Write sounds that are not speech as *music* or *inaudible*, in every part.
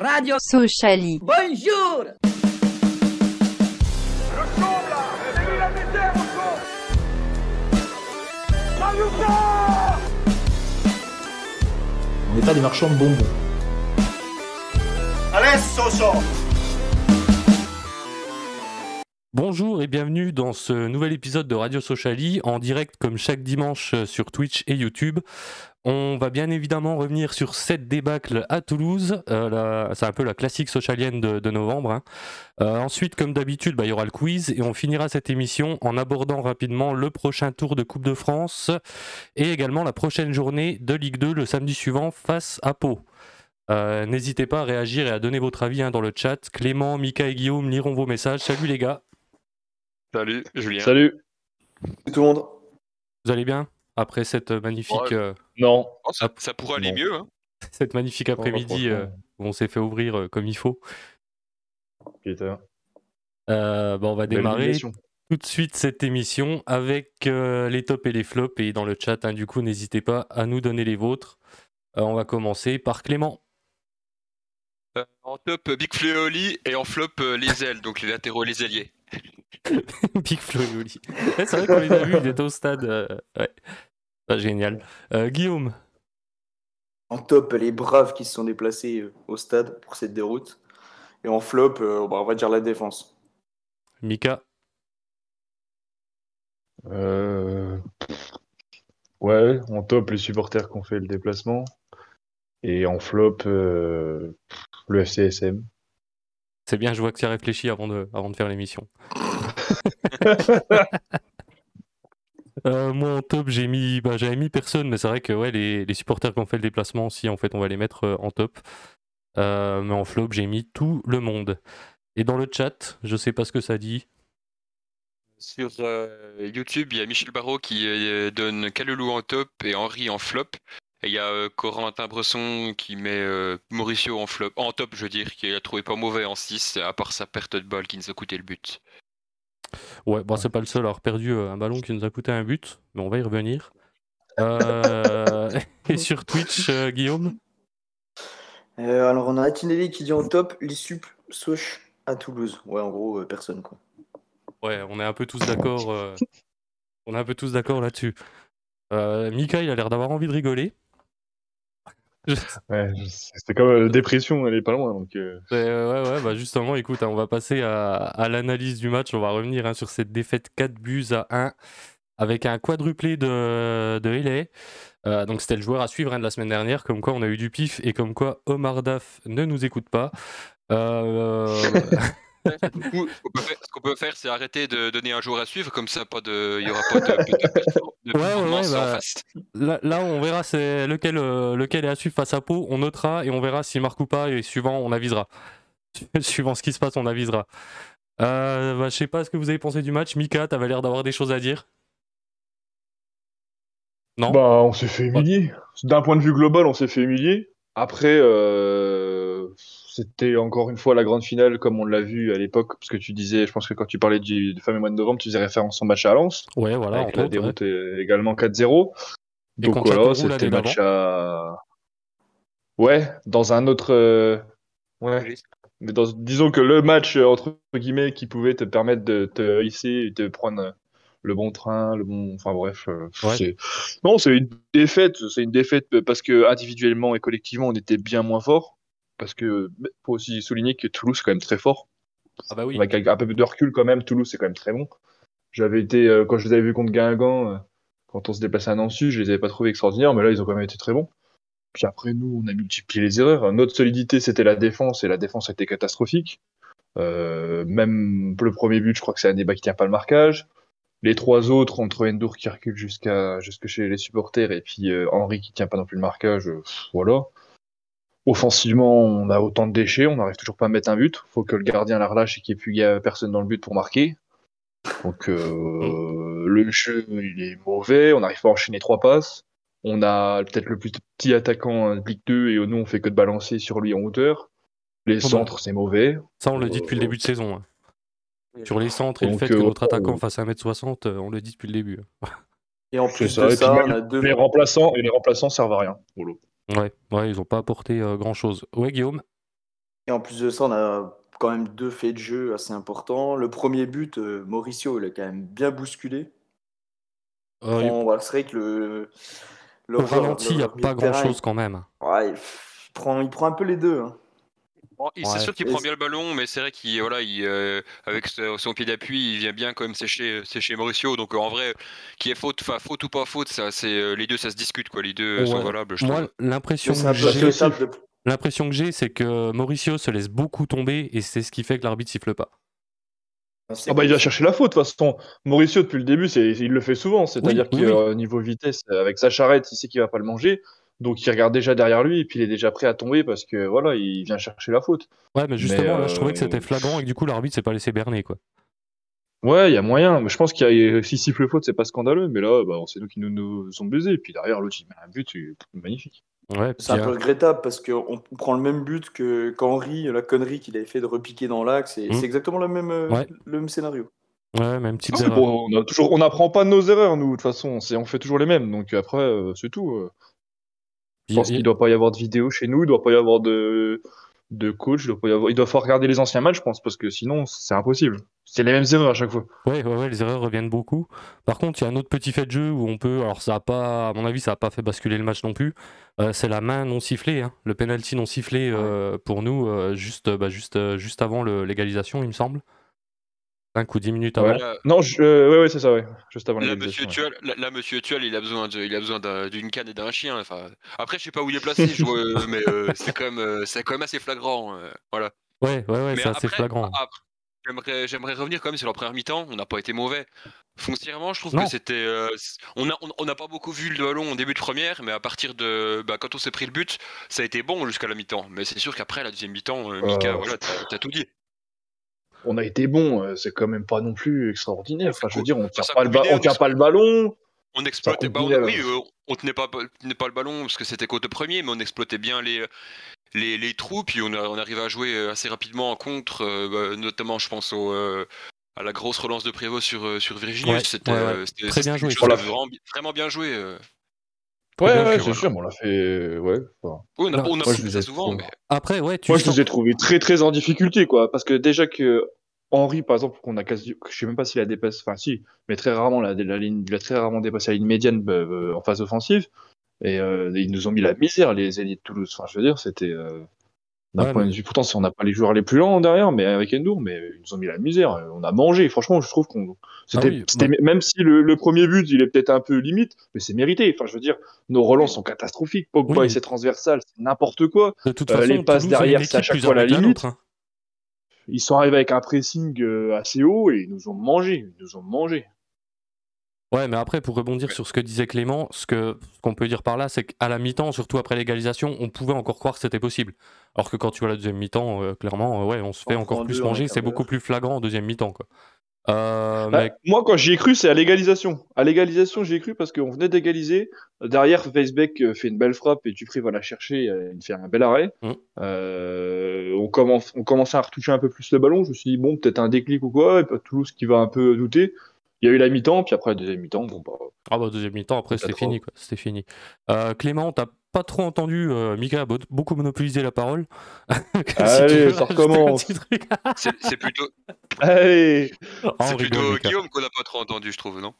Radio Sociali. Bonjour On n'est pas des marchands de bonbons. Bonjour et bienvenue dans ce nouvel épisode de Radio Sociali en direct comme chaque dimanche sur Twitch et YouTube. On va bien évidemment revenir sur cette débâcle à Toulouse. Euh, la- c'est un peu la classique socialienne de, de novembre. hein. Euh, ensuite, comme d'habitude, bah, il y aura le quiz et on finira cette émission en abordant rapidement le prochain tour de Coupe de France et également la prochaine journée de Ligue 2 le samedi suivant face à Pau. Euh, N'hésitez pas à réagir et à donner votre avis hein, dans le chat. Clément, Mika et Guillaume liront vos messages. Salut les gars, Salut, Julien. Salut. Tout le monde. vous allez bien? Après cette magnifique, Ouais. euh, Non. Oh, ça, ça pourrait aller Non. mieux. Hein. *laughs* cette magnifique après-midi euh, où on s'est fait ouvrir euh, comme il faut. Putain. Euh, bah, on va Belle démarrer émission. tout de suite cette émission avec euh, les tops et les flops. Et dans le chat, hein, du coup, n'hésitez pas à nous donner les vôtres. Euh, on va commencer par Clément. Euh, en top, Big Fleoli et en flop, euh, les ailes, donc les latéraux et les ailiers. *laughs* Big Flo et Oli. Ouais, c'est vrai qu'on les a vus, ils étaient au stade. euh, ouais. Ah, génial. Euh, Guillaume. En top, les braves qui se sont déplacés euh, au stade pour cette déroute. Et en flop, euh, bah, on va dire la défense. Mika. Euh... Ouais, en top, les supporters qui ont fait le déplacement. Et en flop, euh, le FCSM. C'est bien, je vois que tu as réfléchi avant de, avant de faire l'émission. *laughs* Euh, moi en top j'ai mis bah, j'avais mis personne mais c'est vrai que ouais les, les supporters qui ont fait le déplacement aussi en fait on va les mettre euh, en top Euh, mais en flop j'ai mis tout le monde et dans le chat je sais pas ce que ça dit Sur euh, YouTube, il y a Michel Barrault qui donne Calelou en top et Henri en flop. Et il y a Corentin Bresson qui met Mauricio en flop, en top, je veux dire, qui a trouvé pas mauvais en 6, à part sa perte de balle qui nous a coûté le but. Ouais bon c'est pas le seul à avoir perdu euh, un ballon qui nous a coûté un but mais on va y revenir Euh, *laughs* et sur Twitch euh, Guillaume? Euh, alors, on a Atinelli qui dit en top, les sup Soch à Toulouse. Ouais, en gros, euh, personne, quoi. Ouais, on est un peu tous d'accord. euh, on est un peu tous d'accord là-dessus. Euh, Mika, il a l'air d'avoir envie de rigoler. Ouais, c'était comme euh, dépression, elle est pas loin. Donc, euh, Euh, ouais, ouais, bah justement, écoute, hein, on va passer à, à l'analyse du match. On va revenir hein, sur cette défaite 4 buts à 1 avec un quadruplé de, de LA. Euh, donc c'était le joueur à suivre hein, de la semaine dernière, comme quoi on a eu du pif et comme quoi Omar Daf ne nous écoute pas. *laughs* Du coup, ce qu'on peut faire- ce qu'on peut faire, c'est arrêter de donner un joueur à suivre, comme ça, pas de, il y aura pas de, de, *laughs* de Ouais, ouais, bah, là, on verra c'est lequel, euh, lequel est à suivre face à Pau. On notera et on verra s'il marque ou pas. Et suivant, on avisera. *laughs* suivant ce qui se passe, on avisera. Euh, bah, je sais pas ce que vous avez pensé du match. Mika, t'avais l'air d'avoir des choses à dire. Non? Bah, on s'est fait humilier. D'un point de vue global, on s'est fait humilier. Après, euh, c'était encore une fois la grande finale, comme on l'a vu à l'époque, parce que tu disais, je pense que quand tu parlais du, du fameux mois de novembre, tu faisais référence au match à Lens, Ouais, voilà. avec la ouais. déroute également 4-0. Et Donc voilà, c'était match à... Ouais, dans un autre... euh, Ouais, mais dans... disons que le match, euh, entre guillemets, qui pouvait te permettre de te hisser et de prendre euh, le bon train, le bon... Enfin bref, euh, Ouais. Non, c'est une défaite, c'est une défaite parce que individuellement et collectivement, on était bien moins fort. Parce que, faut aussi souligner que Toulouse, c'est quand même très fort. Ah bah oui. Avec un peu de recul quand même, Toulouse, c'est quand même très bon. J'avais été, euh, quand je les avais vus contre Guingamp, euh, quand on se déplaçait à Nancy, je les avais pas trouvés extraordinaires, mais là, ils ont quand même été très bons. Puis après, nous, on a multiplié les erreurs. Notre solidité, c'était la défense, et la défense était catastrophique. Euh, même le premier but, je crois que c'est un débat qui tient pas le marquage. Les trois autres, entre Endour qui recule jusqu'à jusque chez les supporters, et puis Henri qui tient pas non plus le marquage, pff, voilà. Offensivement, on a autant de déchets, on n'arrive toujours pas à mettre un but. Faut que le gardien la relâche et qu'il n'y ait plus personne dans le but pour marquer. Donc euh, le jeu, il est mauvais, on n'arrive pas à enchaîner trois passes. On a peut-être le plus petit attaquant de Ligue 2 et nous on fait que de balancer sur lui en hauteur. Les bah. centres, c'est mauvais. Ça, on le dit depuis le début de saison. hein. Sur les centres et le fait que euh, notre attaquant euh, fasse 1m60, euh, on le dit depuis le début. Et en plus ça. de ça, on a deux. les remplaçants et les remplaçants servent à rien. Ouais, ouais, ils ont pas apporté grand chose. Ouais, Guillaume? Et en plus de ça, on a quand même deux faits de jeu assez importants. Le premier but, euh, Mauricio, il a quand même bien bousculé. Euh, il- Prend- voilà, c'est vrai que le. joueur- ralenti, il n'y a pas de terrain, grand chose quand même. il- ouais, il, il prend, il prend un peu les deux. hein. Bon, il- Ouais. C'est sûr qu'il prend bien le ballon, mais c'est vrai qu'il voilà, il, euh, avec son pied d'appui, il vient bien quand même sécher, sécher Mauricio. Donc euh, en vrai, qui est faute, enfin faute ou pas faute, ça, c'est euh, les deux, ça se discute quoi. Les deux euh, sont valables. Je Moi, trouve. l'impression l'impression que j'ai, c'est que Mauricio se laisse beaucoup tomber et c'est ce qui fait que l'arbitre siffle pas. c'est- Ah bah il va chercher la faute de toute façon. Mauricio depuis le début, c'est, il le fait souvent, c'est-à-dire Oui, qu'au oui, oui. niveau vitesse, avec sa charrette, il sait qu'il va pas le manger, donc il regarde déjà derrière lui et puis il est déjà prêt à tomber parce que voilà, il vient chercher la faute. Ouais, mais justement, là, je trouvais que euh, c'était flagrant et que du coup, l'arbitre s'est pas laissé berner, quoi. Ouais, il y a moyen, mais je pense qu'il y a, si siffle faute, c'est pas scandaleux, mais là, bah, c'est nous qui nous, nous ont baisés, et puis derrière l'autre il met un but, c'est magnifique. Ouais, C'est un peu euh, regrettable parce qu'on on prend le même but que qu'Henri, la connerie qu'il avait fait de repiquer dans l'axe. et. C'est exactement le même, euh, Ouais. le même scénario. ouais, même type d'erreur. bon, on a toujours, on n'apprend pas de nos erreurs, nous, de toute façon, c'est, on fait toujours les mêmes, donc après, euh, c'est tout. Je pense il- qu'il doit pas y avoir de vidéo chez nous, il doit pas y avoir de, de coach, il doit pas y avoir, il doit falloir regarder les anciens matchs, je pense, parce que sinon, c'est impossible. C'est les mêmes erreurs à chaque fois. Ouais, ouais, ouais, les erreurs reviennent beaucoup. Par contre, il y a un autre petit fait de jeu où on peut, alors ça a pas, à mon avis, ça a pas fait basculer le match non plus. Euh, c'est la main non sifflée, hein, le penalty non sifflé euh, pour nous, euh, juste, bah, juste, juste avant l'égalisation, il me semble. 5 ou 10 minutes avant. Ouais. Là, Non, je, euh, ouais, ouais, c'est ça, ouais. Juste avant là, monsieur ouais. Tuel, là, là, monsieur Tuel, il a besoin de, il a besoin d'un- d'une canne et d'un chien. Enfin, après, je sais pas où il est placé, *laughs* je vois, euh, mais euh, c'est quand même, euh, c'est quand même assez flagrant. euh, voilà. Ouais, ouais, ouais, Mais c'est assez flagrant. après, J'aimerais, j'aimerais revenir quand même sur la première mi-temps. On n'a pas été mauvais. Foncièrement, je trouve Non. que c'était. euh, on n'a on, on n'a pas beaucoup vu le ballon en début de première, mais à partir de. Bah, quand on s'est pris le but, ça a été bon jusqu'à la mi-temps. Mais c'est sûr qu'après, la deuxième mi-temps, euh, Mika, Euh, voilà, t'as t'as tout dit. On a été bon, euh, c'est quand même pas non plus extraordinaire. Enfin, je veux dire, on tient Ça pas le, on pas le ballon. On exploitait. Bah, oui, là. euh, on tenait pas, tenait pas le ballon parce que c'était côté premier, mais on exploitait bien les. Les, les trous, puis on, a- on arrivait à jouer euh, assez rapidement en contre, euh, bah, notamment je pense au, euh, à la grosse relance de Prévost sur, euh, sur Virginius. Ouais, c'était ouais, ouais. euh, c'était- Très bien joué. chose vraiment bien joué. Ouais, ouais, c'est voilà. sûr, mais on l'a fait. euh, Ouais. enfin, Oui, on a, Non, on a moi, je fait les ça ai souvent, mais Après, ouais, tu Moi, je sens- les ai trouvés très, très en difficulté, quoi. Parce que déjà que Henri, par exemple, qu'on a quasi, je sais même pas s'il a dépassé, enfin, si, mais très rarement, la, la ligne, il a très rarement dépassé la ligne médiane euh, euh, en phase offensive. Et euh, ils nous ont mis la misère, les ailiers de Toulouse. Enfin, je veux dire, c'était. euh, d'un Ouais, point mais- de vue, pourtant, si on n'a pas les joueurs les plus lents derrière, mais avec Endur, mais ils nous ont mis la misère. On a mangé. Franchement, je trouve qu'on. C'était, Ah oui, même si le, le premier but, il est peut-être un peu limite, mais c'est mérité. Enfin, je veux dire, nos relances sont catastrophiques. Pogba Oui. et ses transversales, c'est n'importe quoi. de toute euh, façon, les passes derrière, c'est à chaque fois la limite. hein. Ils sont arrivés avec un pressing euh, assez haut et ils nous ont mangé. Ils nous ont mangé. Ouais, mais après, pour rebondir sur ce que disait Clément, ce qu'on peut dire par là, c'est qu'à la mi-temps, surtout après l'égalisation, on pouvait encore croire que c'était possible. Alors que quand tu vois la deuxième mi-temps, euh, clairement, euh, ouais, on se fait On encore plus manger, c'est beaucoup plus flagrant en deuxième mi-temps, quoi. Euh, Bah, mais- Moi, quand j'y ai cru, c'est à l'égalisation. À l'égalisation, j'y ai cru parce qu'on venait d'égaliser. Derrière, Weisbeck fait une belle frappe et Dupré va la chercher. Il fait un bel arrêt. Mm. Euh, on, commence, on à retoucher un peu plus le ballon. Je me suis dit, bon, peut-être un déclic ou quoi. Et puis Toulouse qui va un peu douter. Il y a eu la mi-temps, puis après la deuxième mi-temps, bon, bah, Ah bah deuxième mi-temps, après c'était fini, quoi. C'était fini. Euh, Clément, t'as pas trop entendu, euh, Mika a beau- beaucoup monopolisé la parole. *laughs* Si tu Allez, ça recommence. truc. *laughs* c'est plutôt, *laughs* allez Oh, on c'est plutôt. Guillaume qu'on n'a pas trop entendu, je trouve, non?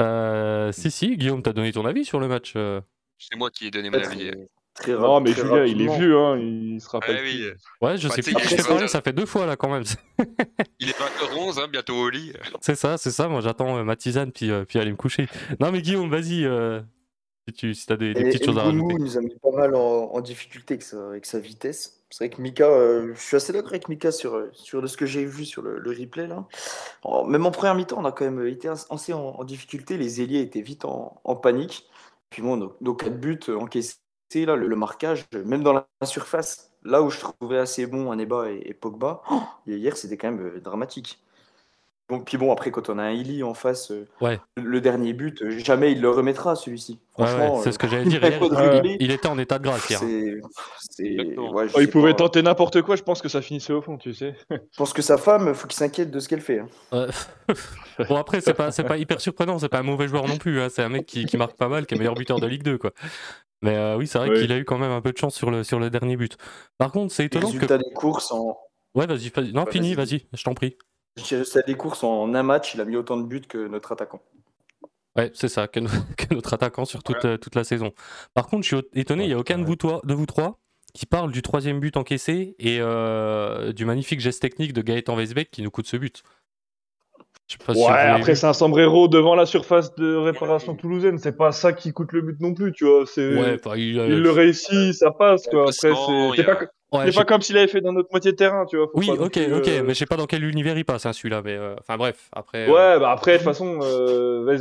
Euh, si, si, Guillaume, t'as donné ton avis sur le match. euh. C'est moi qui ai donné mon avis. Très Non, mais très Julien, il est vieux, hein, il se rappelle. oui, plus. Ouais, je Bah, sais plus sais, qui je ça fait deux fois là quand même. *laughs* il est 20h11, hein, bientôt au lit. C'est ça, c'est ça. Moi, j'attends euh, ma tisane puis, euh, puis aller me coucher. Non, mais Guillaume, vas-y. euh, si tu si as des, des Et, petites et choses à rajouter. il nous a mis pas mal en, en difficulté avec sa, avec sa vitesse. C'est vrai que Mika, euh, je suis assez d'accord avec Mika sur, sur ce que j'ai vu sur le, le replay. Là. Même en première mi-temps, on a quand même été as- assez en, en difficulté. Les ailiers étaient vite en, en panique. Puis bon, nos, nos quatre buts euh, là, le, le marquage, même dans la surface, là où je trouvais assez bon Aneba et, et Pogba, *gasps* oh, hier c'était quand même euh, dramatique. Donc, puis bon, après, quand on a un Illy en face, euh, Ouais. le, dernier but, euh, jamais il le remettra celui-ci. Ouais, ouais, Franchement, c'est ce que j'allais dire. *laughs* Hier, il était en état de grâce hier. c'est. c'est- Oh, il pouvait pas. tenter n'importe quoi, je pense que ça finissait au fond, tu sais. *laughs* Je pense que sa femme, faut qu'il s'inquiète de ce qu'elle fait. hein. *laughs* Bon, après, c'est pas, c'est pas hyper surprenant. C'est pas un mauvais joueur non plus. hein. C'est un mec qui, qui marque pas mal, qui est meilleur buteur de Ligue 2. Quoi. Mais euh, oui, c'est vrai Oui. qu'il a eu quand même un peu de chance sur le, sur le dernier but. Par contre, c'est étonnant que. des courses en. Ouais, vas-y, vas-y. Non, Ouais, fini, vas-y. je t'en prie. Résultats des courses en un match, il a mis autant de buts que notre attaquant. Ouais, c'est ça, que, no- *laughs* que notre attaquant sur toute, euh, toute la saison. Par contre, je suis étonné, il n'y a aucun de vous, toi- de vous trois qui parle du troisième but encaissé et euh, du magnifique geste technique de Gaëtan Weisbeck qui nous coûte ce but. Je sais pas si Ouais, après c'est un sombrero devant la surface de réparation toulousaine, c'est pas ça qui coûte le but non plus, tu vois. C'est Ouais, enfin, il, euh, il le réussit, ça passe quoi. Après c'est a- pas, ouais, comme s'il avait fait dans notre moitié de terrain, tu vois. faut Oui, ok, plus, ok, euh, mais je sais pas dans quel univers il passe hein, celui-là, mais euh, enfin bref, après. euh, Ouais, bah après de toute façon, euh,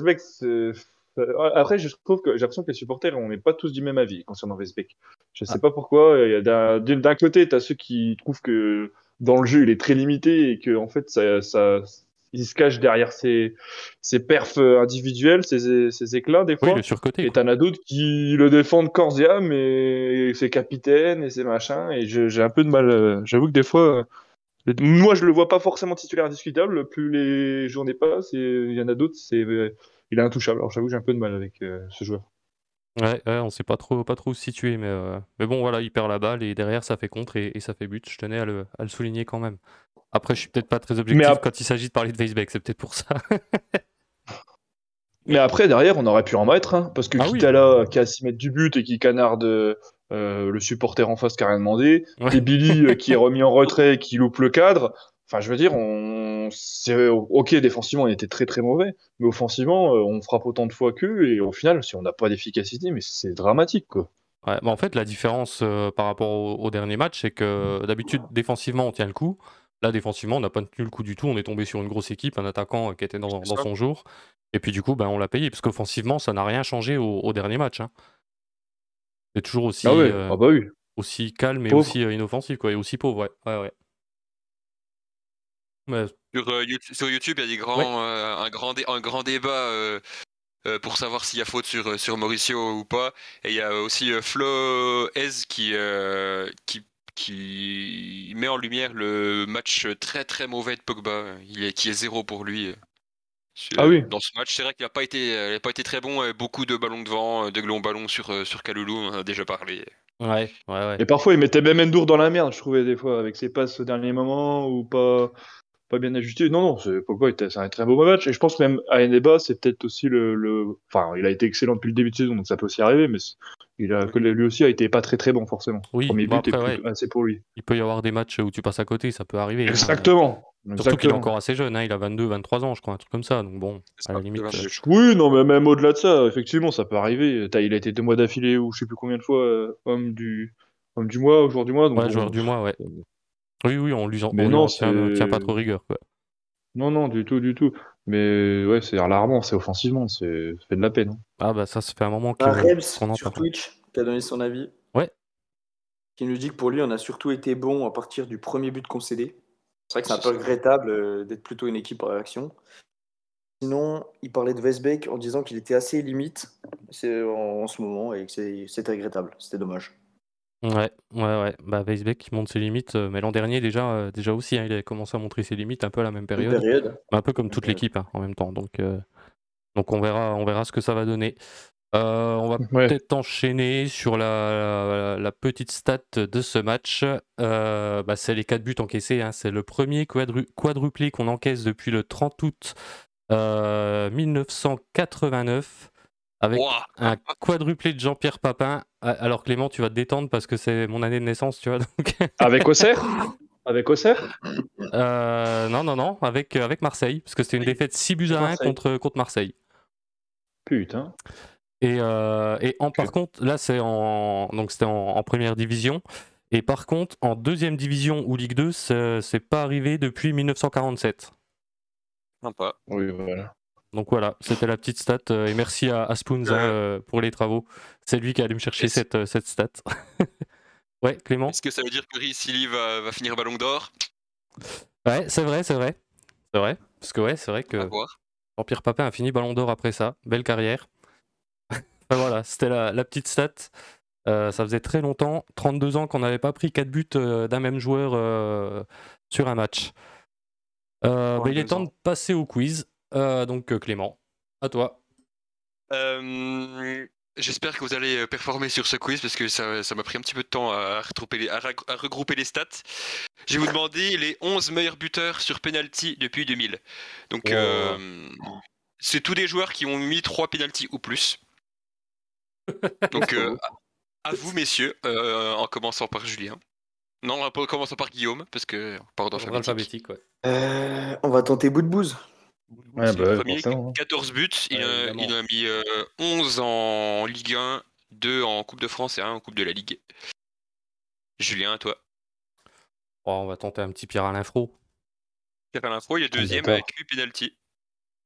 après je trouve que j'ai l'impression que les supporters, on n'est pas tous du même avis concernant Weisbeck. Je sais Ah. pas pourquoi. D'un côté, t'as ceux qui trouvent que dans le jeu, il est très limité et que en fait, ça, ça, il se cache derrière ses, ses perfs euh, individuels, ses, ses éclats des oui, fois. le surcoté. Et t'en as d'autres qui le défendent corps et âme et c'est capitaine et c'est machin. Et j'ai un peu de mal. euh, J'avoue que des fois, euh, moi je le vois pas forcément titulaire indiscutable. Plus les journées passent, et il y en a d'autres, c'est il est intouchable. Alors j'avoue que j'ai un peu de mal avec euh, ce joueur. Ouais, ouais, on sait pas trop, pas trop où se situer, mais, euh, mais bon, voilà, il perd la balle et derrière ça fait contre et, et ça fait but. Je tenais à le, à le souligner quand même. Après, je suis peut-être pas très objectif ap- quand il s'agit de parler de Weisbeck, c'est peut-être pour ça. *laughs* Mais après derrière, on aurait pu en mettre, hein, parce que Ah oui. Kitala qui a à 6 mètres du but et qui canarde euh, le supporter en face qui a rien demandé, Ouais. et Billy euh, qui est *laughs* remis en retrait et qui loupe le cadre. Enfin, je veux dire, on... c'est ok défensivement, il était très très mauvais, mais offensivement, euh, on frappe autant de fois qu'eux et au final, si on n'a pas d'efficacité, mais c'est dramatique quoi. Ouais, bah en fait, la différence euh, par rapport au, au dernier match, c'est que d'habitude, défensivement, on tient le coup. Là, défensivement, on n'a pas tenu le coup du tout. On est tombé sur une grosse équipe, un attaquant euh, qui était dans, son jour. Et puis, du coup, ben, on l'a payé. Parce qu'offensivement, ça n'a rien changé au, au dernier match. hein. C'est toujours aussi, ah ouais, euh, ah bah oui. aussi calme et Pauvre. aussi euh, inoffensif. Quoi, et aussi pauvre, ouais. ouais, ouais. Mais, Sur, euh, YouTube, sur YouTube, il y a des grands, Ouais. euh, un, grand un grand débat euh, euh, pour savoir s'il y a faute sur, sur Mauricio ou pas. Et il y a aussi euh, Flo Ez qui, euh, qui, qui met en lumière le match très très mauvais de Pogba, il est, qui est zéro pour lui. euh, sur- Ah oui. Dans ce match, c'est vrai qu'il n'a pas, été, il a pas été très bon. euh, Beaucoup de ballons devant, euh, de longs ballons sur, sur Kaloulou, on en a déjà parlé. ouais, ouais, ouais. Et parfois, il mettait même Endur dans la merde, je trouvais des fois, avec ses passes au dernier moment ou pas, pas bien ajustées. Non, non, c'est Pogba, était- c'est un très beau match. Et je pense que même à Eneba, c'est peut-être aussi le, le, enfin, il a été excellent depuis le début de saison, donc ça peut aussi arriver, mais il a, que lui aussi a été pas très très bon forcément. Oui, Premier bon, but est assez pour lui. Il peut y avoir des matchs où tu passes à côté, ça peut arriver. hein. Exactement. Surtout qu'il est encore assez jeune, hein, il a 22, 23 ans, je crois, un truc comme ça. Donc bon, à la limite. euh, Oui, non, mais même au-delà de ça, effectivement, ça peut arriver. T'as- Il a été deux mois d'affilée ou je sais plus combien de fois euh, homme du homme du mois, ou joueur du mois. Donc Ouais, bon, joueur du mois, ouais. Oui, oui, on lui en, Mais on lui non, en tient, tient pas trop rigueur. Quoi. Non, non, du tout, du tout. Mais ouais, c'est alarmant, c'est offensivement, c'est ça fait de la peine. hein. Ah bah ça, ça fait un moment que- Un Rebs qu'on en sur. Twitch qui a donné son avis. Ouais. Qui nous dit que pour lui, on a surtout été bon à partir du premier but concédé. C'est vrai que c'est un peu regrettable euh, d'être plutôt une équipe en réaction. Sinon, il parlait de Westbeck en disant qu'il était assez limite en, ce moment et que c'était regrettable. C'était dommage. Ouais, ouais, ouais. Bah Weisbeck qui montre ses limites, euh, mais l'an dernier déjà, euh, déjà aussi, hein, il a commencé à montrer ses limites un peu à la même période. période. Bah, un peu comme toute l'équipe hein, en même temps. Donc, euh, donc on verra, on verra ce que ça va donner. Euh, on va Ouais. peut-être enchaîner sur la, la- la petite stat de ce match. Euh, bah, c'est les 4 buts encaissés. hein. C'est le premier quadru- quadruplé qu'on encaisse depuis le 30 août euh, 1989 avec un quadruplé de Jean-Pierre Papin. Alors Clément, tu vas te détendre parce que c'est mon année de naissance, tu vois. Donc, *laughs* Avec Auxerre? Avec Auxerre? Euh, non, non, non, avec, avec Marseille, parce que c'était une Oui. défaite 6 buts à 1 Marseille. contre, contre Marseille. Putain. Et, euh, et en, par contre, là, c'est en, donc c'était en, en première division. Et par contre, en deuxième division ou Ligue 2, c'est pas arrivé depuis 1947. Sympa. Oui, voilà. Donc voilà, c'était la petite stat. euh, Et merci à, à Spoons hein, euh, pour les travaux. C'est lui qui allait me chercher cette, cette stat. *laughs* ouais, Clément? Est-ce que ça veut dire que Silly va, va finir Ballon d'Or? Ouais, c'est vrai, c'est vrai. C'est vrai. Parce que ouais, c'est vrai que À voir. Jean-Pierre Papin a fini Ballon d'Or après ça. Belle carrière. *laughs* Enfin, voilà, c'était la, la petite stat. Euh, ça faisait très longtemps, 32 ans qu'on n'avait pas pris 4 buts euh, d'un même joueur euh, sur un match. Euh, bah, il est 32 temps ans. de passer au quiz. Euh, donc Clément, à toi. J'espère que vous allez euh, performer sur ce quiz parce que ça ça m'a pris un petit peu de temps à, regrouper les, à, reg- à regrouper les stats. Je vais vous demander les 11 meilleurs buteurs sur penalty depuis 2000. Donc, Oh. euh, c'est tous des joueurs qui ont mis 3 penalty ou plus. *laughs* Donc, euh, à à vous, messieurs, euh, en commençant par Julien. Non, en commençant par Guillaume, parce que par ordre Ordre alphabétique. alphabétique, ouais. Euh, on va tenter bout de bouse. Ouais, C'est bah le premier, hein. 14 buts. Il, Ouais, a, évidemment. il a mis euh, 11 en Ligue 1, 2 en Coupe de France et 1 en Coupe de la Ligue. Julien, à toi? Oh, on va tenter un petit Pierre-Alain Fro. Pierre l'info, il est deuxième d'accord. avec 8 penalty.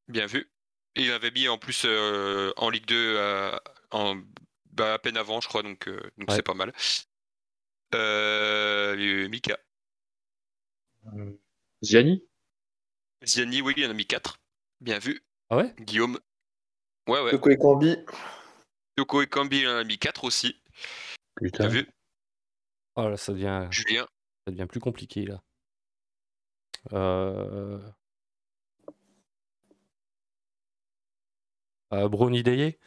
Bien vu. Et il avait mis en plus euh, en Ligue 2 euh, en, bah, à peine avant, je crois, donc euh, donc Ouais. c'est pas mal. Euh, Mika. Euh, Ziani? Ziani, oui, il en a mis 4. Bien vu. Ah ouais? Guillaume. Ouais, ouais. Toko et Cambi. Yoko et Kambi, il en a mis 4 aussi. Bien Putain. vu. Oh là, ça devient, Julien. ça devient plus compliqué là. Euh... Euh, Deyer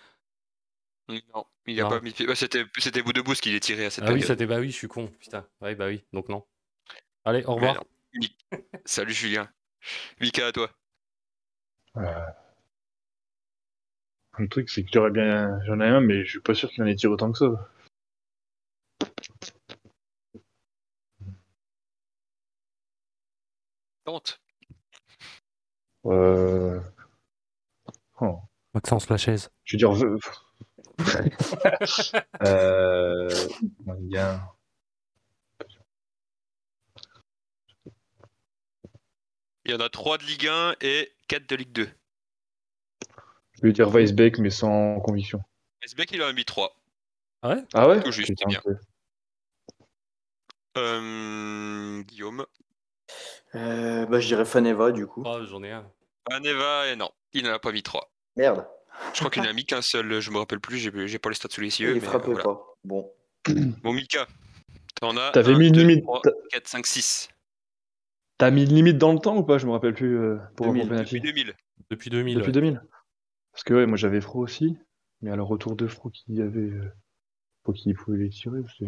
Non, il a Non. pas mis. bah, c'était c'était bout de boost qu'il est tiré à cette Ah oui, période. c'était bah oui, je suis con, putain. Ouais, bah oui, donc non. Allez, au revoir. Salut Julien. Mika, à toi. Euh, Le truc, c'est que j'aurais bien. J'en ai un, mais je suis pas sûr qu'il en ait tiré autant que ça. Tente. Euh... oh, Maxence Lachaise. Je veux dire. *laughs* euh... Il y a... Il y en a 3 de Ligue 1 et 4 de Ligue 2. Je veux dire Weisbeck, mais sans conviction. Esbeck, il en a mis 3. Ah ouais? Ah ouais? Tout juste, bien. Euh, Guillaume? Euh, bah, je dirais Faneva, du coup. Oh, j'en ai un. Aneva, et non, il n'en a pas mis 3. Merde. Je crois qu'il n'en a mis qu'un seul, je me rappelle plus, j'ai j'ai pas les stats sous les yeux. Il mais frappait voilà. pas. Bon. Bon, Mika, t'en as. T'avais un, mis une limite. trois, t'as- 4, 5, 6. T'as mis une limite dans le temps ou pas? Je me rappelle plus. euh, pour 2000, pour penalty. Depuis 2000. Depuis 2000. Depuis ouais. 2000 Parce que ouais, moi j'avais Fro aussi, mais à le retour de Fro qui avait. Euh... Fro qui pouvait les tirer. c'est-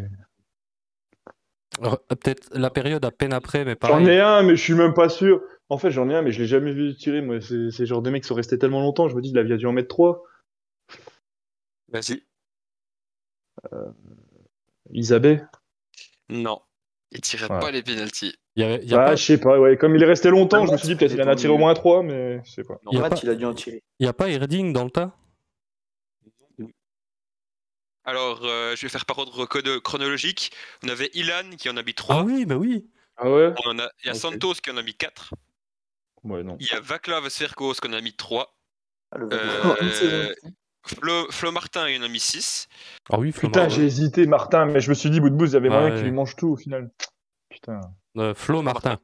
Alors, euh, Peut-être la période à peine après, mais J'en pareil. ai un, mais je suis même pas sûr. En fait, j'en ai un, mais je l'ai jamais vu tirer. Moi, c'est genre de mecs qui sont restés tellement longtemps. Je me dis, il avait dû en mettre trois. Vas-y. Isabelle? Non, il tirait Ouais. pas les penalties. Il y a, il y a Ah, pas, je sais pas, ouais. Comme il est resté longtemps, Ah, je me suis dit, peut-être il il en a tiré au moins trois, mais je sais pas. Pas- il a dû en tirer. il y a pas Erding dans le tas? Alors, euh, je vais faire par ordre chrono- chronologique. On avait Ilan qui en a mis 3. Ah oui, bah oui. Ah ouais? On en a, il y a. Santos qui en a mis 4. Ouais, non. Il y a Vaclav Sverkos qui en a mis 3. Ah, le Euh. Flo, Flo Martin, il en a mis 6. Ah oui, Flo, Putain, Mar- j'ai hésité, Martin, mais je me suis dit, bout de bouse, il y avait Ouais, moyen ouais. qu'il lui mange tout au final. Putain. euh, Flo Martin.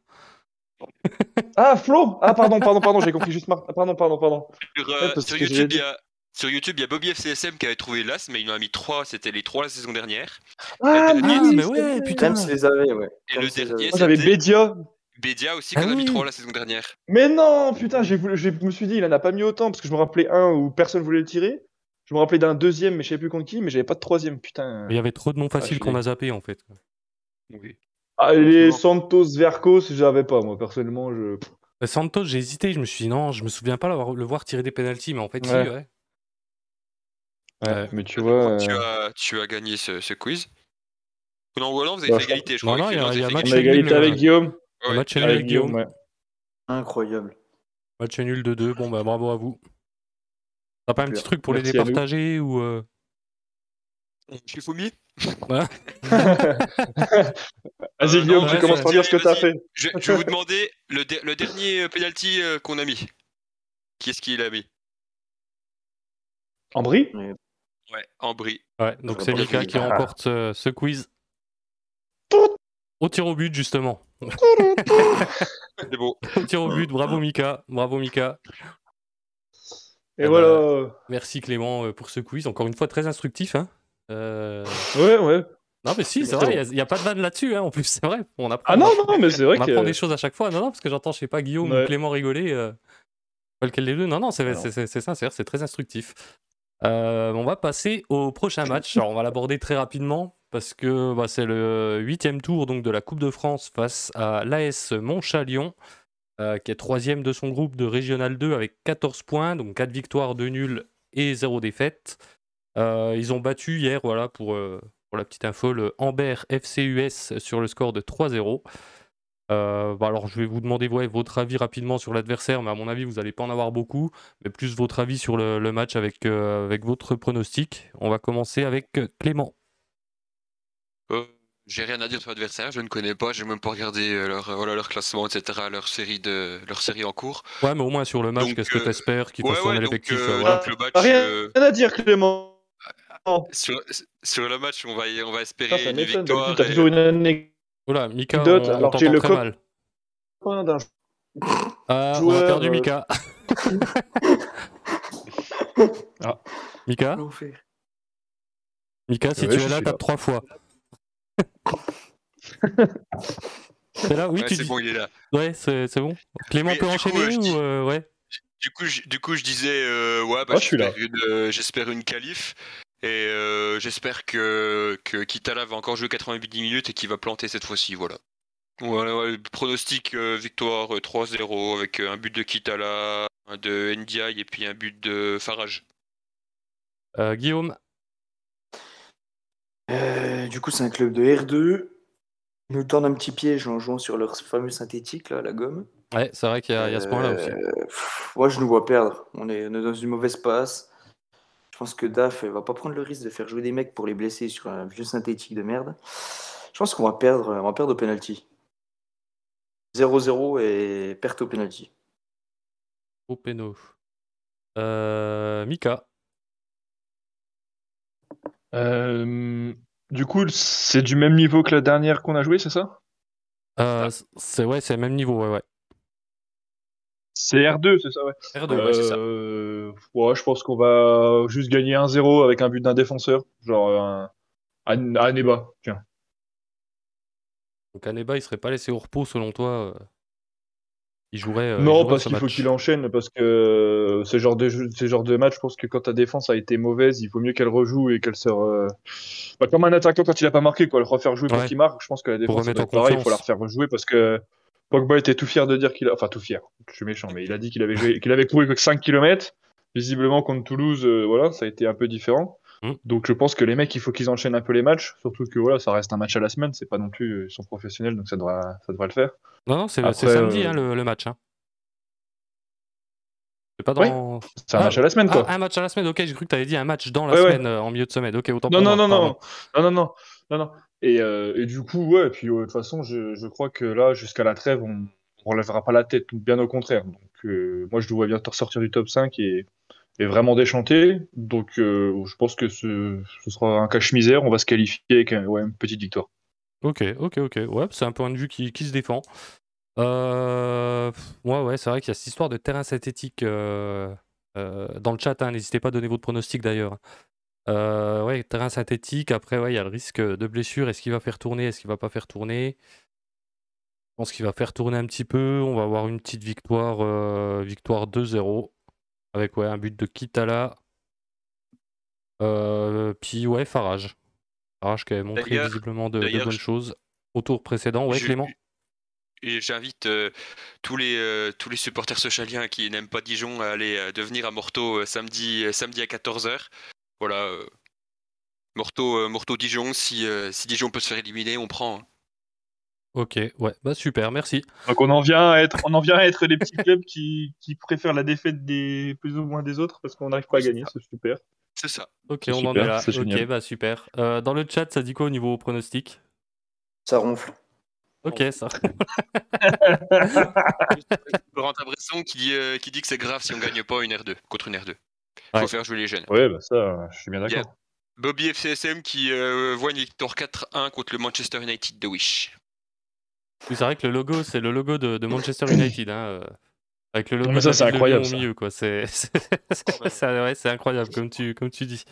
Ah, Flo Ah, pardon, pardon, pardon, j'ai compris juste Martin. Pardon, pardon, pardon. Sur, euh, sur YouTube, il y a, sur YouTube, il y a Bobby FCSM qui avait trouvé l'As, mais il en a mis 3. C'était les 3 la saison dernière. Ah, Ah, oui, mais ouais, putain. James les avait, ouais. Et le dernier, j'avais c'était Bédia. Bédia aussi Ah qui en a mis oui. 3 la saison dernière. Mais non, putain, j'ai voulu, je me suis dit, il en a pas mis autant, parce que je me rappelais un où personne voulait le tirer. Je me rappelais d'un deuxième, mais je sais plus contre qui, mais j'avais pas de troisième, putain. Il y avait trop de noms faciles je qu'on a zappé en fait. Oui. Ah, les. Santos Vercos, j'avais pas, moi, personnellement, je. Euh, Santos, j'ai hésité, je me suis dit non, je me souviens pas le voir tirer des pénalties, mais en fait, si, Ouais. ouais. Ouais, Ouais. mais tu vois. Tu, euh, as, tu as gagné ce, ce quiz. Non, ou alors vous avez Bah, fait égalité, je Non, crois. non, il y a- y a match égalité avec Guillaume. Ouais. Match nul Avec avec Guillaume. ouais. Incroyable. Match nul de 2, bon bah bravo à vous. T'as pas un petit truc pour les Merci départager ou. euh, Je suis Foumi Vas-y, Euh, Guillaume, tu ouais, commences par dire ce que t'as fait. je, je vais vous demander le, de- le dernier euh, penalty euh, qu'on a mis. Qui est-ce qu'il a mis? En brie Ouais, en bris. Ouais, donc c'est Mika qui film. remporte ce, ce quiz. Au tir au but, justement. C'est beau. Au tir au but, bravo Mika. Bravo Mika. Et voilà. Merci Clément euh, pour ce quiz. Encore une fois, très instructif. Hein. Euh, Ouais, ouais. Non, mais si, c'est vrai, il n'y a, pas de vanne là-dessus. Hein, en plus, c'est vrai. On apprend, Ah non, non, mais c'est vrai on que. apprend des choses à chaque fois. Non, non, parce que j'entends, je sais pas, Guillaume ou. Clément rigoler. euh, pas lequel des deux. Non, non, c'est sincère, c'est très instructif. Euh, on va passer au prochain match. Alors, on va l'aborder très rapidement parce que bah, c'est le huitième tour donc, de la Coupe de France face à l'AS Montchalion, euh, qui est troisième de son groupe de Régional 2 avec 14 points, donc 4 victoires, 2 nuls et 0 défaite. Euh, ils ont battu hier, voilà, pour, euh, la petite info, le Amber FCUS sur le score de 3-0. Euh, bah alors, je vais vous demander votre avis rapidement sur l'adversaire, mais à mon avis, vous n'allez pas en avoir beaucoup. Mais plus votre avis sur le, le match avec, avec votre pronostic. On va commencer avec Clément. J'ai rien à dire sur l'adversaire, je ne connais pas, j'ai même pas regardé euh, leur, euh, voilà, leur classement, etc., leur série, de, leur série en cours. Ouais, mais au moins sur le match, qu'est-ce que euh, tu espères qu'il ouais, fasse tourner ouais, donc, l'effectif voilà. donc le match, Rien euh, à dire, Clément. sur, sur le match, on va, on va espérer Ça, ça une m'étonne. victoire. D'habitude, t'as et- toujours une anecdote Voilà, Mika, on, on alors le très mal. d'un Ah, on a perdu Mika. *laughs* Ah. Mika. Mika, si Ouais, tu es là, tape trois fois. C'est là, oui, Ouais, tu c'est dis. bon, il est là. Ouais, c'est c'est bon. Clément Mais peut du coup, enchaîner euh, je ou dis- euh, ouais Du coup, je, du coup, je disais, euh, ouais, bah, Ah, je suis là. j'espère une, euh, j'espère une qualif. Et euh, j'espère que, que Kitala va encore jouer 90 minutes et qu'il va planter cette fois-ci, voilà. Voilà, ouais, pronostic euh, victoire euh, 3-0 avec un but de Kitala, un de Ndiaye et puis un but de Farage. Euh, Guillaume, Euh, du coup, c'est un club de R2. Ils nous tendent un petit piège en jouant sur leur fameux synthétique, là, la gomme. ouais, c'est vrai qu'il y, a il y a ce point-là aussi. Euh, pff, Moi, je nous vois perdre. On est, on est dans une mauvaise passe. Je pense que DAF elle va pas prendre le risque de faire jouer des mecs pour les blesser sur un vieux synthétique de merde. Je pense qu'on va perdre, on va perdre au penalty. 0-0 et perte au penalty. Au péno. Euh, Mika, Euh, du coup, c'est du même niveau que la dernière qu'on a jouée, c'est ça? Euh, c'est ouais, c'est le même niveau, ouais, ouais. C'est R2, c'est ça, ouais. R2, ouais, c'est ça. Euh, ouais, je pense qu'on va juste gagner 1-0 avec un but d'un défenseur. Genre un... An- Aneba, tiens. Donc Aneba, il serait pas laissé au repos selon toi euh, Il jouerait. euh, il non, jouerait parce ce qu'il faut qu'il enchaîne, parce que euh, ce genre de jeu- ce genre de match, je pense que quand ta défense a été mauvaise, il vaut mieux qu'elle rejoue et qu'elle se... re- Bah, comme un attaquant quand il a pas marqué, quoi, le refaire jouer Ouais. qu'il marque, je pense que la défense, pareil, il faut la refaire jouer parce que Pogba était tout fier de dire qu'il a... Enfin, tout fier, je suis méchant, mais il a dit qu'il avait, joué... qu'il avait couru que 5 km. Visiblement, contre Toulouse, euh, voilà, ça a été un peu différent. Mm. Donc je pense que les mecs, il faut qu'ils enchaînent un peu les matchs, surtout que voilà, ça reste un match à la semaine, c'est pas non plus, ils sont professionnels, donc ça devrait, ça devrait le faire. Non, non, c'est samedi euh, hein, le, le match. Hein. C'est pas Oui, dans. C'est un Ah, match à la semaine, quoi. Ah, un match à la semaine, ok, j'ai cru que tu avais dit un match dans la Ouais, ouais. semaine, euh, en milieu de semaine. Ok, autant Non, pour non, moi, non, non, non, non, non, non, non. Et, euh, et du coup, ouais, et puis de toute façon, je, je crois que là, jusqu'à la trêve, on, on relèvera pas la tête, bien au contraire. Donc, moi, je le vois bientôt ressortir du top 5 et, et vraiment déchanter. Donc, euh, je pense que ce, sera un cache-misère. On va se qualifier avec une petite victoire. Ok, ok, ok. Ouais, c'est un point de vue qui, qui se défend. Euh, ouais, ouais, c'est vrai qu'il y a cette histoire de terrain synthétique euh, euh, dans le chat. hein, N'hésitez pas à donner votre pronostic d'ailleurs. Ouais, terrain synthétique. Après, ouais, il y a le risque de blessure. Est-ce qu'il va faire tourner? Est-ce qu'il va pas faire tourner? Je pense qu'il va faire tourner un petit peu. On va avoir une petite victoire, victoire 2-0 avec ouais, un but de Kitala. Euh, puis ouais, Farage. Farage qui avait montré visiblement de, bonnes choses au tour précédent. Ouais, Je- Clément j'invite euh, tous, les, euh, tous les supporters sochaliens qui n'aiment pas Dijon à aller devenir à Morteau samedi, samedi à 14h. Voilà. Morteau, euh, Morteau Dijon, si, si Dijon peut se faire éliminer, on prend. hein. Ok, ouais, bah super, merci. Donc, on en vient à être, on en vient à être les petits clubs qui, qui préfèrent la défaite des plus ou moins des autres parce qu'on n'arrive pas à gagner. C'est super. C'est ça. Ok, on en est là. Ok, bah super. Euh, dans le chat, ça dit quoi au niveau pronostic? Ça ronfle. Ok, ça. *laughs* Corentin Bresson qui dit, euh, qui dit que c'est grave si on gagne pas une R2 contre une R2. Ouais. Faut faire jouer les jeunes. Ouais, bah ça, je suis bien Il d'accord. Bobby FCSM qui euh, voit une victoire 4-1 contre le Manchester United de Wish. Oui, c'est vrai que le logo, c'est le logo de, de Manchester *coughs* United. hein, euh, avec le logo mais ça, de c'est incroyable, au milieu, quoi. C'est *laughs* c'est- c'est- ouais, c'est incroyable, comme tu, comme tu dis.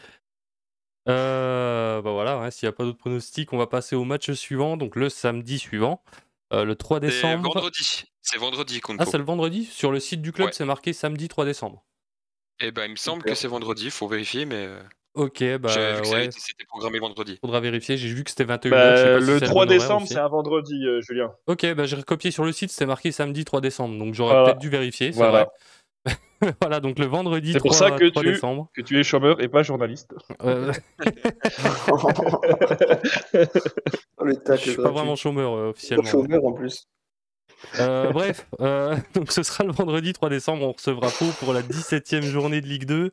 Euh, bah voilà, hein, s'il n'y a pas d'autres pronostics, on va passer au match suivant, donc le samedi suivant, euh, le 3 C'est décembre. vendredi. C'est vendredi Ah, c'est le vendredi? Sur le site du club, Ouais. c'est marqué samedi 3 décembre. Eh ben, il me semble que c'est vendredi, faut vérifier, mais euh, Ok, bah ouais, c'était programmé vendredi. faudra vérifier. J'ai vu que c'était 21h. Bah, si le c'est 3 bon horaire décembre, c'est un vendredi, euh, Julien. Ok, bah j'ai recopié sur le site, c'était marqué samedi 3 décembre, donc j'aurais Voilà. peut-être dû vérifier, c'est Voilà. vrai. *laughs* voilà, donc le vendredi C'est 3, pour ça que 3 tu- décembre. Que tu es chômeur et pas journaliste. Euh, *laughs* Oh, je suis pas vraiment chômeur euh, Pas officiellement. chômeur en plus. Euh, bref, euh, *laughs* donc ce sera le vendredi 3 décembre, on recevra Pau pour la 17e journée de Ligue 2.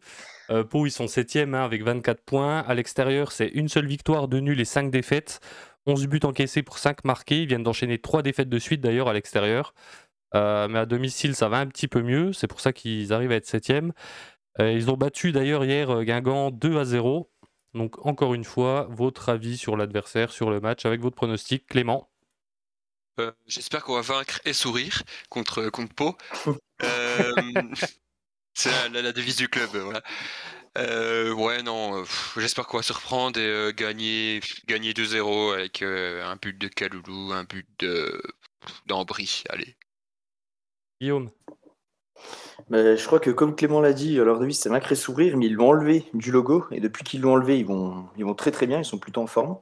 Euh, Pau, ils sont 7e hein, avec 24 points. À l'extérieur, c'est une seule victoire, deux nuls et 5 défaites. 11 buts encaissés pour 5 marqués. Ils viennent d'enchaîner 3 défaites de suite d'ailleurs à l'extérieur. Euh, mais à domicile, ça va un petit peu mieux. C'est pour ça qu'ils arrivent à être 7e. Euh, ils ont battu d'ailleurs hier euh, Guingamp 2 à 0. Donc encore une fois, votre avis sur l'adversaire, sur le match, avec votre pronostic, Clément. Euh, J'espère qu'on va vaincre et sourire contre, contre Pau. *laughs* Euh, c'est la, la- la devise du club, voilà. Euh, ouais, non, j'espère qu'on va se reprendre et euh, gagner, gagner 2-0 avec euh, un but de Kaloulou, un but de d'Ambry. Allez. Guillaume. Mais je crois que comme Clément l'a dit, leur devise c'est et sourire, mais ils l'ont enlevé du logo. Et depuis qu'ils l'ont enlevé, ils vont, ils vont très très bien, ils sont plutôt en forme.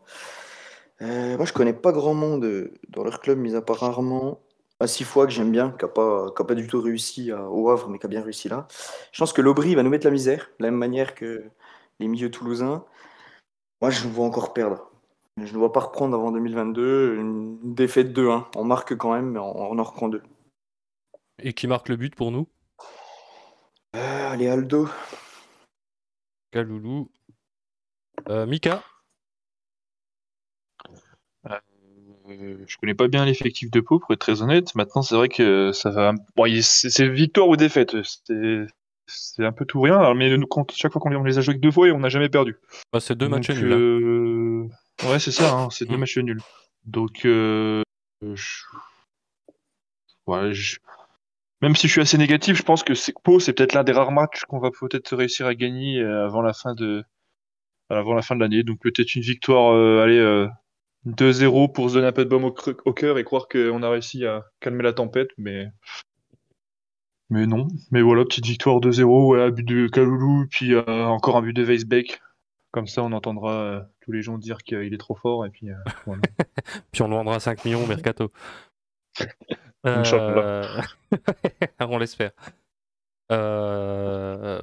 Euh, moi je connais pas grand monde dans leur club, mis à part rarement à six fois que j'aime bien, qui n'a pas, qui a pas du tout réussi à- au Havre, mais qui a bien réussi là. Je pense que l'Aubry va nous mettre la misère, de la même manière que les milieux toulousains. Moi je nous vois encore perdre. Je ne vois pas reprendre avant 2022. Une défaite 2-1. On marque quand même, mais on, on en reprend deux. Et qui marque le but pour nous? Euh, allez, Aldo. Kaloulou. Euh, Mika Euh, je connais pas bien l'effectif de Pau, pour être très honnête. Maintenant, c'est vrai que ça va. Bon, c'est victoire ou défaite. C'est un peu tout ou rien. Alors, mais quand, chaque fois qu'on les- a joués que deux fois, et on n'a jamais perdu. Bah, C'est deux matchs nuls. hein. euh, Ouais, c'est ça. hein, c'est deux Mm. matchs nuls. Donc, euh, je... ouais, je- même si je suis assez négatif, je pense que Pau, c'est peut-être l'un des rares matchs qu'on va peut-être réussir à gagner euh, avant la fin de avant la fin de l'année. Donc peut-être une victoire, euh, allez, euh, 2-0 pour se donner un peu de baume au, cœur et croire qu'on a réussi à calmer la tempête, mais mais non. Mais voilà, petite victoire 2-0, voilà, but de Kaloulou, puis euh, encore un but de Weisbeck. Comme ça, on entendra euh, tous les gens dire qu'il est trop fort, et puis euh, voilà. *laughs* Puis on le vendra 5 millions au mercato. *laughs* *laughs* On l'espère. Euh,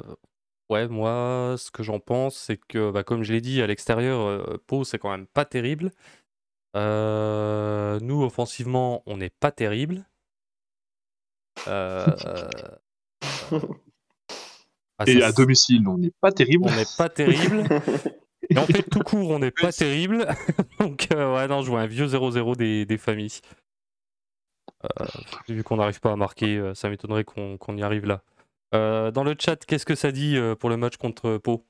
Ouais, moi, ce que j'en pense, c'est que, bah, comme je l'ai dit, à l'extérieur, euh, Pau, c'est quand même pas terrible. Euh, nous, offensivement, on n'est pas terrible. Euh, ah, Et ça, à domicile, on n'est pas terrible. on n'est pas terrible. *laughs* Et en fait, tout court, on n'est pas terrible. *laughs* Donc, euh, ouais, non, je vois un vieux 0-0 des, des familles. Euh, vu qu'on n'arrive pas à marquer, euh, ça m'étonnerait qu'on qu'on y arrive là. Euh, dans le chat, qu'est-ce que ça dit euh, pour le match contre Pau?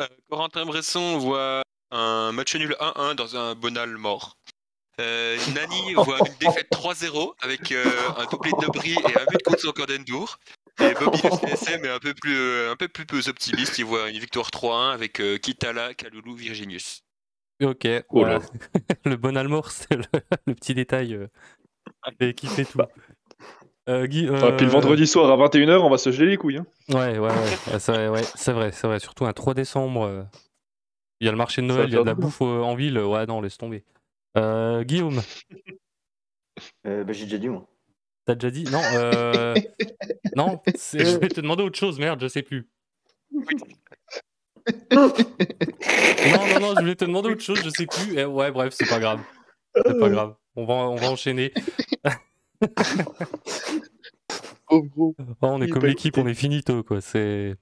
Euh, Corentin Bresson voit un match nul 1-1 dans un bonal mort. Euh, Nani *laughs* voit une défaite 3-0 avec euh, un doublé de Brie et un but contre son Cordendour. Et Bobby le CSM est un peu plus, euh, un peu plus optimiste. Il voit une victoire 3-1 avec euh, Kitala, Kaloulou, Virginius. Ok, Oh *laughs* voilà. le bon Almor, c'est le, le petit détail euh, et qui fait tout. Euh, Guy, Ah, puis le vendredi soir à 21h, on va se geler les couilles. hein. Ouais, ouais, ouais, ouais, c'est vrai, ouais, c'est vrai, c'est vrai. Surtout un 3 décembre. euh, Il y a le marché de Noël, il y a de la bouffe euh, en ville. Ouais, non, laisse tomber. Euh, Guillaume, *laughs* Euh, bah, j'ai déjà dit, moi. t'as déjà dit? Non, euh... *laughs* non, je vais te demander autre chose, merde, je sais plus. *laughs* Non, non, non, je voulais te demander autre chose, je sais plus. Eh, ouais, bref, c'est pas grave. C'est pas grave. On va, on va enchaîner. Oh, gros. Oh, on est comme l'équipe, on est finito, quoi. C'est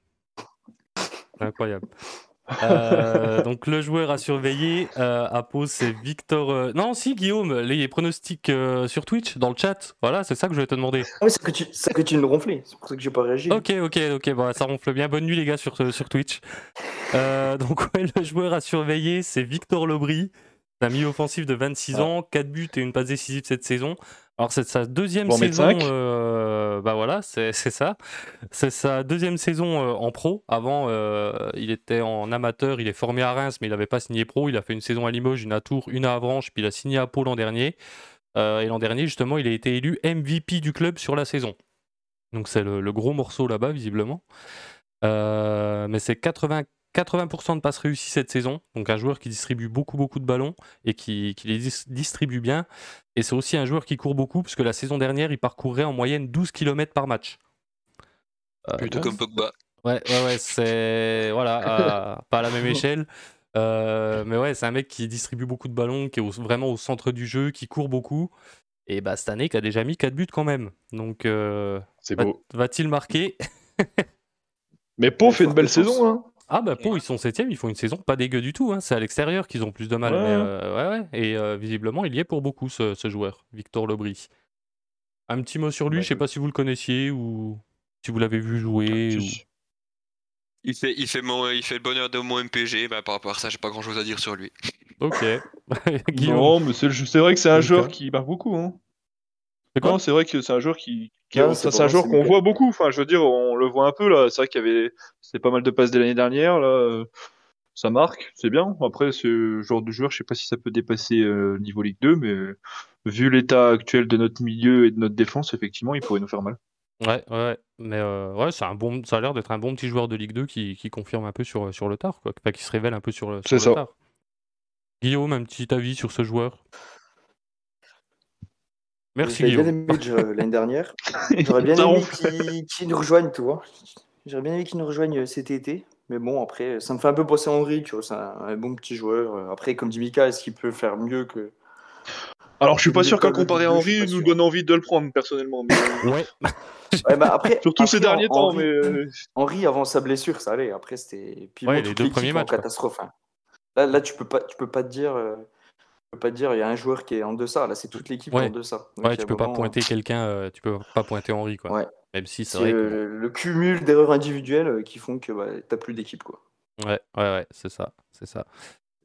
incroyable. Euh, donc le joueur à surveiller euh, à Pau, c'est Victor. euh, Non, si Guillaume, les pronostics euh, sur Twitch, dans le chat. Voilà, c'est ça que je vais te demander. Ah oui, c'est que tu, c'est que tu me ronflais. C'est pour ça que j'ai pas réagi. Ok, ok, ok. Bah, ça ronfle bien. Bonne nuit les gars sur, sur Twitch. Euh, donc ouais, le joueur à surveiller, c'est Victor Lobry. Un milieu offensif de 26 Ah. ans, 4 buts et une passe décisive cette saison. Alors c'est sa deuxième Bon, saison. Euh, bah voilà, c'est ça. C'est sa deuxième saison euh, en pro. Avant, euh, il était en amateur. Il est formé à Reims, mais il n'avait pas signé pro. Il a fait une saison à Limoges, une à Tours, une à Avranches, puis il a signé à Pau l'an dernier. Et l'an dernier, justement, il a été élu MVP du club sur la saison. Donc c'est le, gros morceau là-bas, visiblement. Mais c'est 80, 80% de passes réussies cette saison. Donc un joueur qui distribue beaucoup, beaucoup de ballons et qui, qui les dis- distribue bien. Et c'est aussi un joueur qui court beaucoup, puisque la saison dernière, il parcourait en moyenne 12 km par match. Euh, Plutôt comme Pogba. Ouais, ouais, ouais, c'est. Voilà, *laughs* pas à la même échelle. Euh, mais ouais, c'est un mec qui distribue beaucoup de ballons, qui est au- vraiment au centre du jeu, qui court beaucoup. Et bah, cette année, qui a déjà mis 4 buts quand même. Donc, euh, C'est va- beau. va-t-il marquer? Mais Pau fait une belle saison, hein. Ah, bah, Pau, ils sont 7 ils font une saison pas dégueu du tout. hein. C'est à l'extérieur qu'ils ont plus de mal. Ouais, mais, ouais. euh, ouais, ouais. Et euh, visiblement, il y est pour beaucoup, ce, ce joueur, Victor Lebris. Un petit mot sur lui, Bah, je sais pas si vous le connaissiez ou si vous l'avez vu jouer. ou- Si. Il fait, il, fait mon, il fait le bonheur de mon MPG, bah, par rapport à ça, j'ai pas grand chose à dire sur lui. Ok. *laughs* *laughs* Guillaume. Non, mais c'est vrai que c'est un joueur qui marque beaucoup. Hein. C'est quoi Non, c'est vrai que c'est un joueur qui, qui- Non, ça, c'est c'est un joueur qu'on voit beaucoup. Enfin, je veux dire, on le voit un peu là. C'est vrai qu'il y avait, c'était pas mal de passes de l'année dernière. Là, ça marque, c'est bien. Après, ce genre de joueur, je sais pas si ça peut dépasser euh, niveau Ligue 2, mais vu l'état actuel de notre milieu et de notre défense, effectivement, il pourrait nous faire mal. Ouais, ouais, ouais. mais euh, ouais, c'est un bon, ça a l'air d'être un bon petit joueur de Ligue 2 qui, qui confirme un peu sur, sur le tard, quoi. Enfin, qui se révèle un peu sur le, sur C'est le ça. tard. Guillaume, un petit avis sur ce joueur? Merci J'avais bien aimé euh, l'année dernière. J'aurais bien *laughs* aimé ronfle. qu'il qu'il nous rejoigne, tu vois. J'aurais bien aimé qu'il nous rejoigne euh, cet été. Mais bon, après, ça me fait un peu penser à Henri, tu vois. C'est un, un bon petit joueur. Euh, Après, comme dit Mika, est-ce qu'il peut faire mieux que. Alors, je suis pas sûr de comparer à Ligue 2, je suis Henri, pas il nous donne envie de le prendre personnellement. mais- Ouais, *laughs* Ouais, bah après, Surtout ces derniers temps, Henri- mais euh, Henri, avant sa blessure, ça allait. Après, c'était. Ouais, bon, les deux premiers en matchs, catastrophe. hein. Là, là, tu peux pas, tu peux pas te dire. euh, peux pas te dire, il y a un joueur qui est en deçà. Là, c'est toute l'équipe qui Ouais. en deçà. Donc, ouais, tu peux pas pointer quelqu'un, euh, tu peux pas pointer Henri, quoi. Ouais. Même si c'est vrai que. le, le cumul d'erreurs individuelles euh, qui font que bah, t'as plus d'équipe, quoi. Ouais, ouais, ouais, c'est ça, c'est ça.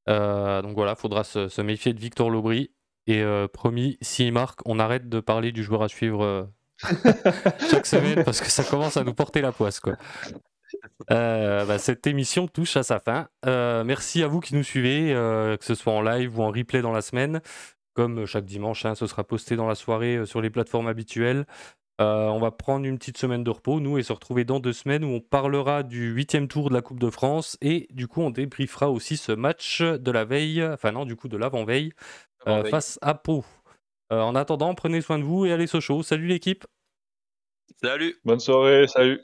Euh, donc voilà, faudra se, se méfier de Victor Lobry. Et euh, promis, s'il marque, on arrête de parler du joueur à suivre euh, *laughs* chaque semaine parce que ça commence à nous porter la poisse, quoi. Euh, bah, cette émission touche à sa fin. Euh, merci à vous qui nous suivez, euh, que ce soit en live ou en replay dans la semaine. Comme chaque dimanche, hein, ce sera posté dans la soirée euh, sur les plateformes habituelles. Euh, on va prendre une petite semaine de repos, nous, et se retrouver dans deux semaines où on parlera du huitième tour de la Coupe de France et du coup, on débriefera aussi ce match de la veille, enfin non, du coup, de l'avant-veille euh, Avant-veille. face à Pau. Euh, en attendant, prenez soin de vous et allez Sochaux. Salut l'équipe Salut bonne soirée, salut.